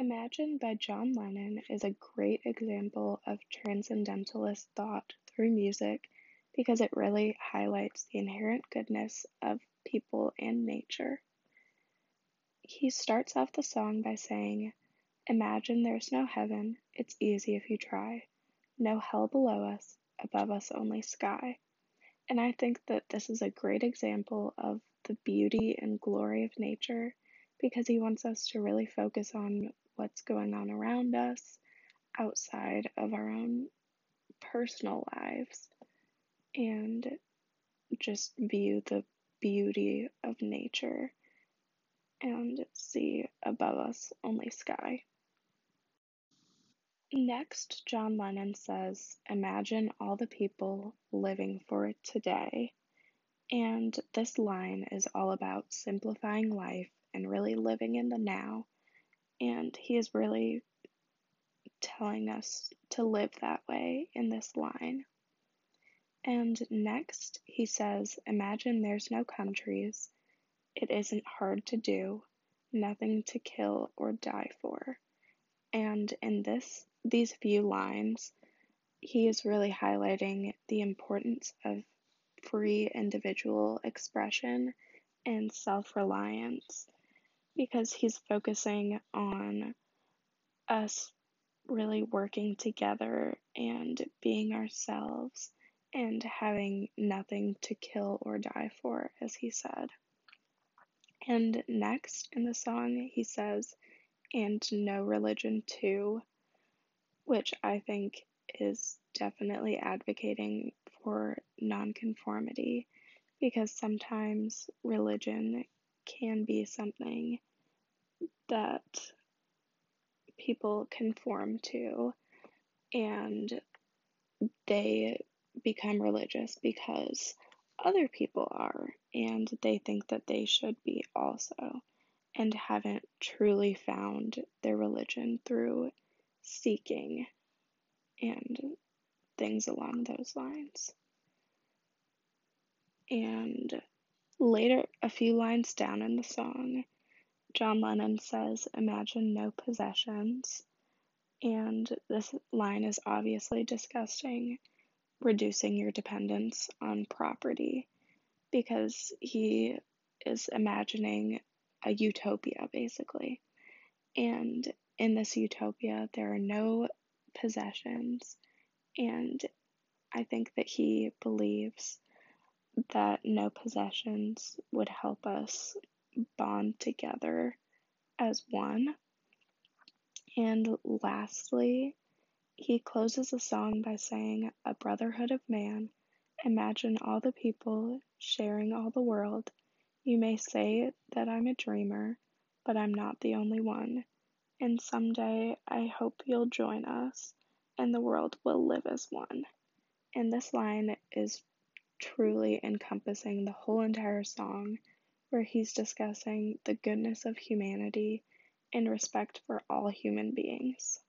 Imagine by John Lennon is a great example of transcendentalist thought through music because it really highlights the inherent goodness of people and nature. He starts off the song by saying, Imagine there's no heaven, it's easy if you try. No hell below us, above us only sky. And I think that this is a great example of the beauty and glory of nature because he wants us to really focus on what's going on around us outside of our own personal lives and just view the beauty of nature and see above us only sky. Next, John Lennon says, Imagine all the people living for it today. And this line is all about simplifying life and really living in the now and he is really telling us to live that way in this line. And next, he says, Imagine there's no countries. It isn't hard to do, nothing to kill or die for. And in this these few lines, he is really highlighting the importance of free individual expression and self reliance because he's focusing on us really working together and being ourselves and having nothing to kill or die for, as he said. And next in the song, he says, and no religion too, which I think is definitely advocating for nonconformity because sometimes religion can be something that people conform to and they become religious because other people are and they think that they should be also and haven't truly found their religion through seeking and things along those lines. And later, a few lines down in the song, John Lennon says, Imagine no possessions. And this line is obviously disgusting, reducing your dependence on property because he is imagining a utopia basically. And in this utopia, there are no possessions. And I think that he believes that no possessions would help us bond together as one. And lastly, he closes the song by saying, A brotherhood of man, imagine all the people sharing all the world. You may say that I'm a dreamer, but I'm not the only one. And someday I hope you'll join us and the world will live as one. And this line is truly encompassing the whole entire song where he's discussing the goodness of humanity and respect for all human beings.